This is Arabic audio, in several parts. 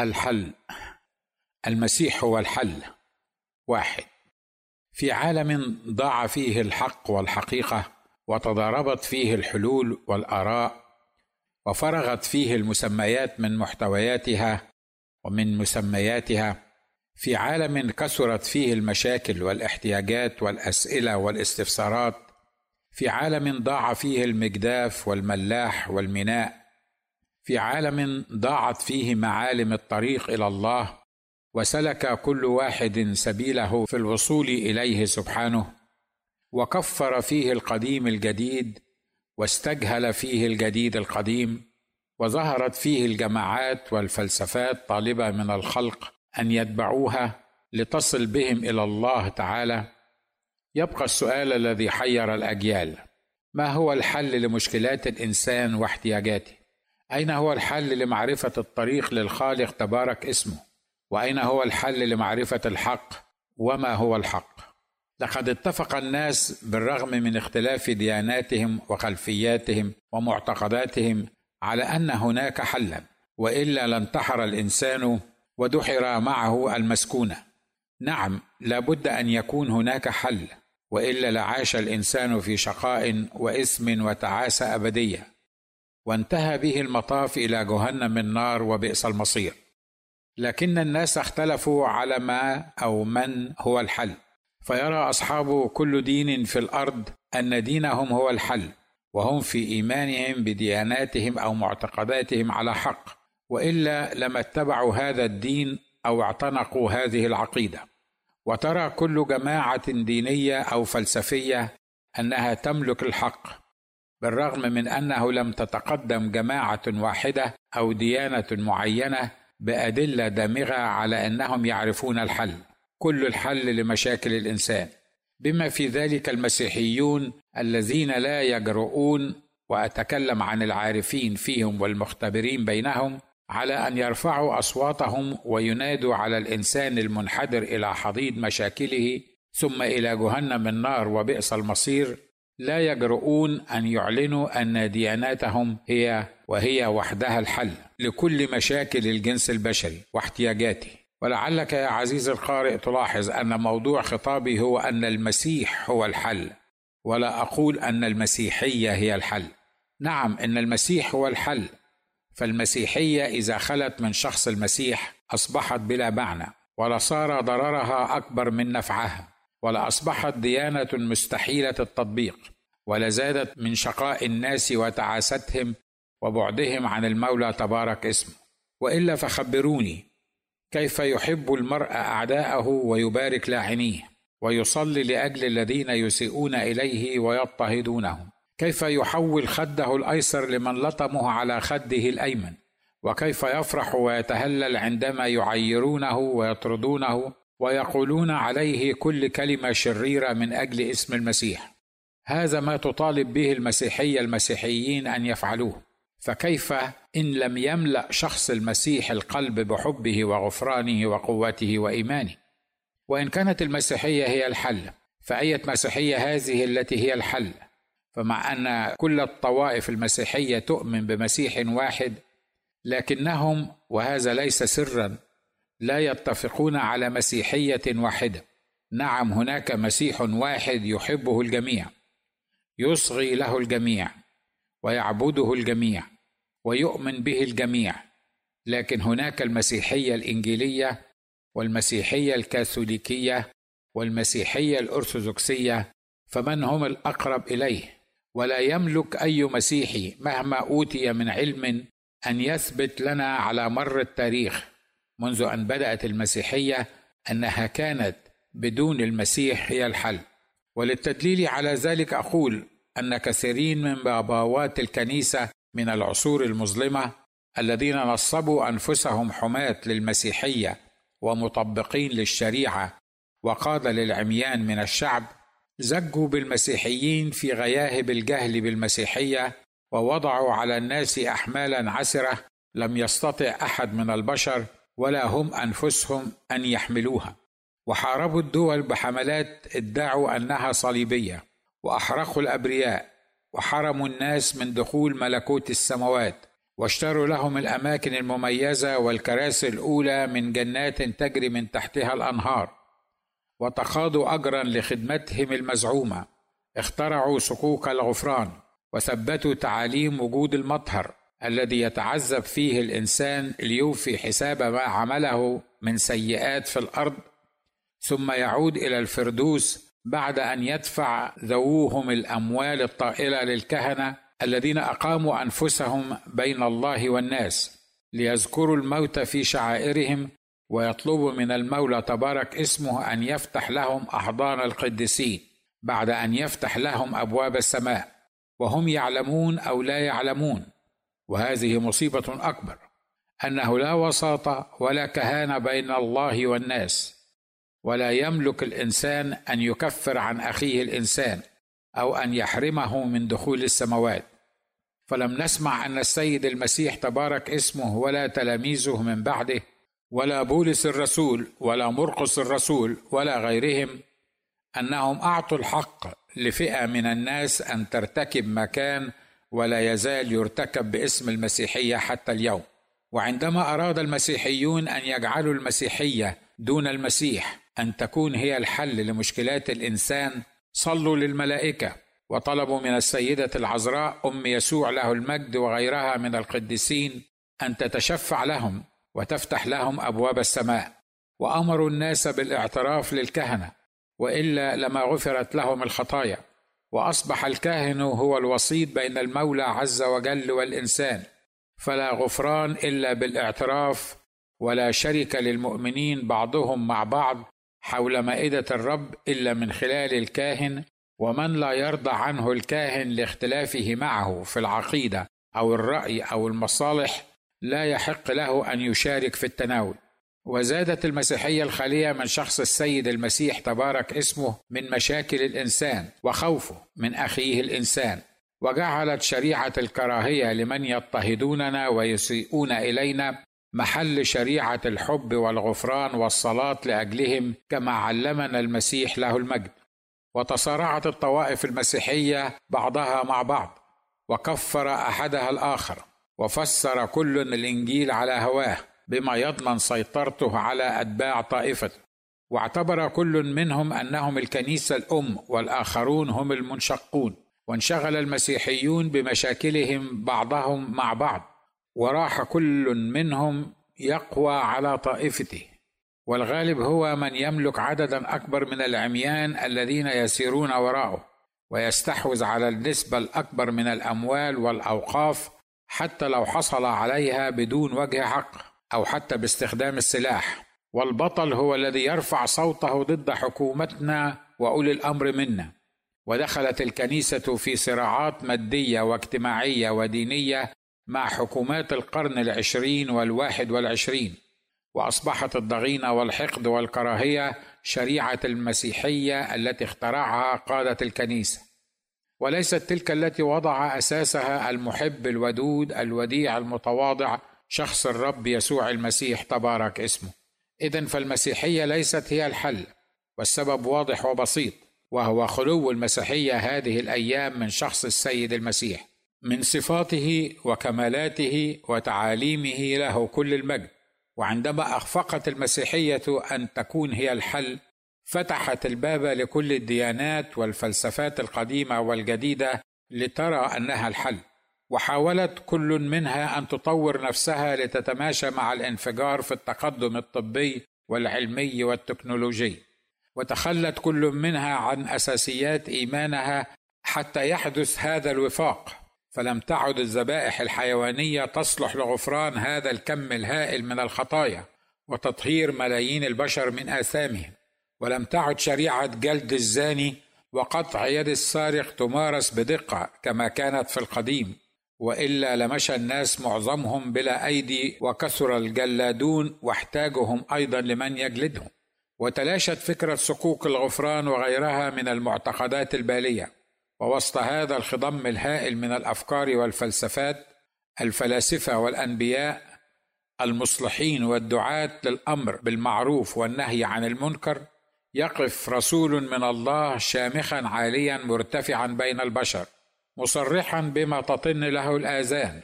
الحل. المسيح هو الحل. واحد. في عالم ضاع فيه الحق والحقيقة وتضاربت فيه الحلول والآراء وفرغت فيه المسميات من محتوياتها ومن مسمياتها. في عالم كثرت فيه المشاكل والاحتياجات والأسئلة والاستفسارات. في عالم ضاع فيه المجداف والملاح والميناء. في عالم ضاعت فيه معالم الطريق إلى الله وسلك كل واحد سبيله في الوصول إليه سبحانه وكفر فيه القديم الجديد واستجهل فيه الجديد القديم وظهرت فيه الجماعات والفلسفات طالبة من الخلق أن يتبعوها لتصل بهم إلى الله تعالى. يبقى السؤال الذي حير الأجيال ما هو الحل لمشكلات الإنسان واحتياجاته؟ أين هو الحل لمعرفة الطريق للخالق تبارك اسمه؟ وأين هو الحل لمعرفة الحق؟ وما هو الحق؟ لقد اتفق الناس بالرغم من اختلاف دياناتهم وخلفياتهم ومعتقداتهم على أن هناك حلا وإلا لانتحر الإنسان ودحر معه المسكونه نعم لابد أن يكون هناك حل وإلا لعاش الإنسان في شقاء واثم وتعاسة أبدية. وانتهى به المطاف إلى جهنم النار وبئس المصير. لكن الناس اختلفوا على ما أو من هو الحل. فيرى أصحاب كل دين في الأرض أن دينهم هو الحل وهم في إيمانهم بدياناتهم أو معتقداتهم على حق وإلا لما اتبعوا هذا الدين أو اعتنقوا هذه العقيدة. وترى كل جماعة دينية أو فلسفية أنها تملك الحق. بالرغم من أنه لم تتقدم جماعة واحدة أو ديانة معينة بأدلة دامغة على أنهم يعرفون الحل كل الحل لمشاكل الإنسان. بما في ذلك المسيحيون الذين لا يجرؤون وأتكلم عن العارفين فيهم والمختبرين بينهم على أن يرفعوا أصواتهم وينادوا على الإنسان المنحدر إلى حضيض مشاكله ثم إلى جهنم النار وبئس المصير لا يجرؤون أن يعلنوا أن دياناتهم هي وهي وحدها الحل لكل مشاكل الجنس البشري واحتياجاته. ولعلك يا عزيزي القارئ تلاحظ أن موضوع خطابي هو أن المسيح هو الحل ولا أقول أن المسيحية هي الحل. نعم إن المسيح هو الحل. فالمسيحية إذا خلت من شخص المسيح أصبحت بلا معنى ولصار ضررها أكبر من نفعها. ولاصبحت ديانة مستحيلة التطبيق ولزادت من شقاء الناس وتعاستهم وبعدهم عن المولى تبارك اسمه. وإلا فخبروني كيف يحب المرء أعداءه ويبارك لاعنيه ويصلي لأجل الذين يسيئون إليه ويضطهدونه؟ كيف يحول خده الأيسر لمن لطمه على خده الأيمن؟ وكيف يفرح ويتهلل عندما يعيرونه ويطردونه؟ ويقولون عليه كل كلمة شريرة من أجل اسم المسيح. هذا ما تطالب به المسيحية المسيحيين أن يفعلوه. فكيف إن لم يملأ شخص المسيح القلب بحبه وغفرانه وقوته وإيمانه؟ وإن كانت المسيحية هي الحل فأية مسيحية هذه التي هي الحل؟ فمع أن كل الطوائف المسيحية تؤمن بمسيح واحد لكنهم وهذا ليس سرا لا يتفقون على مسيحية واحدة. نعم هناك مسيح واحد يحبه الجميع يصغي له الجميع ويعبده الجميع ويؤمن به الجميع. لكن هناك المسيحية الإنجيلية والمسيحية الكاثوليكية والمسيحية الأرثوذكسية فمن هم الأقرب إليه؟ ولا يملك أي مسيحي مهما أوتي من علم أن يثبت لنا على مر التاريخ منذ أن بدأت المسيحية أنها كانت بدون المسيح هي الحل. وللتدليل على ذلك أقول أن كثيرين من باباوات الكنيسة من العصور المظلمة الذين نصبوا أنفسهم حماة للمسيحية ومطبقين للشريعة وقاده للعميان من الشعب زجوا بالمسيحيين في غياهب الجهل بالمسيحية ووضعوا على الناس احمالا عسرة لم يستطع أحد من البشر ولا هم أنفسهم أن يحملوها. وحاربوا الدول بحملات ادعوا أنها صليبية وأحرقوا الأبرياء وحرموا الناس من دخول ملكوت السماوات واشتروا لهم الأماكن المميزة والكراسي الأولى من جنات تجري من تحتها الأنهار. وتقاضوا اجرا لخدمتهم المزعومة. اخترعوا صكوك الغفران وثبتوا تعاليم وجود المطهر. الذي يتعذب فيه الإنسان ليوفي حساب ما عمله من سيئات في الأرض ثم يعود إلى الفردوس بعد أن يدفع ذووهم الأموال الطائلة للكهنة الذين أقاموا أنفسهم بين الله والناس ليذكروا الموت في شعائرهم ويطلبوا من المولى تبارك اسمه أن يفتح لهم أحضان القديسين بعد أن يفتح لهم أبواب السماء وهم يعلمون أو لا يعلمون. وهذه مصيبة أكبر أنه لا وساطه ولا كهانة بين الله والناس ولا يملك الإنسان أن يكفر عن أخيه الإنسان أو أن يحرمه من دخول السماوات فلم نسمع أن السيد المسيح تبارك اسمه ولا تلاميذه من بعده ولا بولس الرسول ولا مرقس الرسول ولا غيرهم أنهم أعطوا الحق لفئة من الناس أن ترتكب ما كان ولا يزال يرتكب باسم المسيحية حتى اليوم. وعندما أراد المسيحيون أن يجعلوا المسيحية دون المسيح أن تكون هي الحل لمشكلات الإنسان صلوا للملائكة. وطلبوا من السيدة العذراء أم يسوع له المجد وغيرها من القديسين أن تتشفع لهم وتفتح لهم أبواب السماء. وأمروا الناس بالإعتراف للكهنة وإلا لما غفرت لهم الخطايا. وأصبح الكاهن هو الوسيط بين المولى عز وجل والإنسان فلا غفران إلا بالإعتراف ولا شرك للمؤمنين بعضهم مع بعض حول مائدة الرب إلا من خلال الكاهن ومن لا يرضى عنه الكاهن لاختلافه معه في العقيدة أو الرأي أو المصالح لا يحق له أن يشارك في التناول. وزادت المسيحية الخالية من شخص السيد المسيح تبارك اسمه من مشاكل الإنسان وخوفه من أخيه الإنسان وجعلت شريعة الكراهية لمن يضطهدوننا ويسيئون إلينا محل شريعة الحب والغفران والصلاة لأجلهم كما علمنا المسيح له المجد. وتصارعت الطوائف المسيحية بعضها مع بعض وكفر أحدها الآخر وفسر كل الإنجيل على هواه. بما يضمن سيطرته على أتباع طائفته واعتبر كل منهم أنهم الكنيسة الأم والآخرون هم المنشقون. وانشغل المسيحيون بمشاكلهم بعضهم مع بعض. وراح كل منهم يقوى على طائفته. والغالب هو من يملك عددا أكبر من العميان الذين يسيرون وراءه. ويستحوذ على النسبة الأكبر من الأموال والأوقاف حتى لو حصل عليها بدون وجه حق. أو حتى باستخدام السلاح. والبطل هو الذي يرفع صوته ضد حكومتنا وأولي الأمر منا. ودخلت الكنيسة في صراعات مادية واجتماعية ودينية مع حكومات القرن العشرين والواحد والعشرين. وأصبحت الضغينة والحقد والكراهية شريعة المسيحية التي اخترعها قادة الكنيسة. وليست تلك التي وضع أساسها المحب الودود الوديع المتواضع شخص الرب يسوع المسيح تبارك اسمه. اذا فالمسيحية ليست هي الحل والسبب واضح وبسيط وهو خلو المسيحية هذه الأيام من شخص السيد المسيح من صفاته وكمالاته وتعاليمه له كل المجد. وعندما أخفقت المسيحية أن تكون هي الحل فتحت الباب لكل الديانات والفلسفات القديمة والجديدة لترى أنها الحل. وحاولت كل منها أن تطور نفسها لتتماشى مع الانفجار في التقدم الطبي والعلمي والتكنولوجي. وتخلت كل منها عن أساسيات إيمانها حتى يحدث هذا الوفاق. فلم تعد الذبائح الحيوانية تصلح لغفران هذا الكم الهائل من الخطايا وتطهير ملايين البشر من آثامهم. ولم تعد شريعة جلد الزاني وقطع يد السارق تمارس بدقة كما كانت في القديم. وإلا لمشى الناس معظمهم بلا أيدي وكثر الجلادون واحتاجهم أيضا لمن يجلدهم. وتلاشت فكرة صكوك الغفران وغيرها من المعتقدات البالية. ووسط هذا الخضم الهائل من الأفكار والفلسفات الفلاسفة والأنبياء المصلحين والدعاة للأمر بالمعروف والنهي عن المنكر يقف رسول من الله شامخا عاليا مرتفعا بين البشر. مصرحا بما تطن له الآذان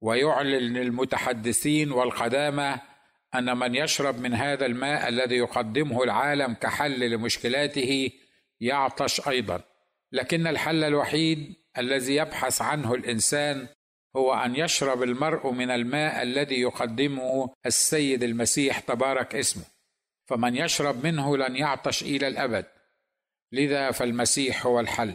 ويعلن للمتحدثين والقدامى أن من يشرب من هذا الماء الذي يقدمه العالم كحل لمشكلاته يعطش أيضا. لكن الحل الوحيد الذي يبحث عنه الإنسان هو أن يشرب المرء من الماء الذي يقدمه السيد المسيح تبارك اسمه. فمن يشرب منه لن يعطش إلى الأبد. لذا فالمسيح هو الحل.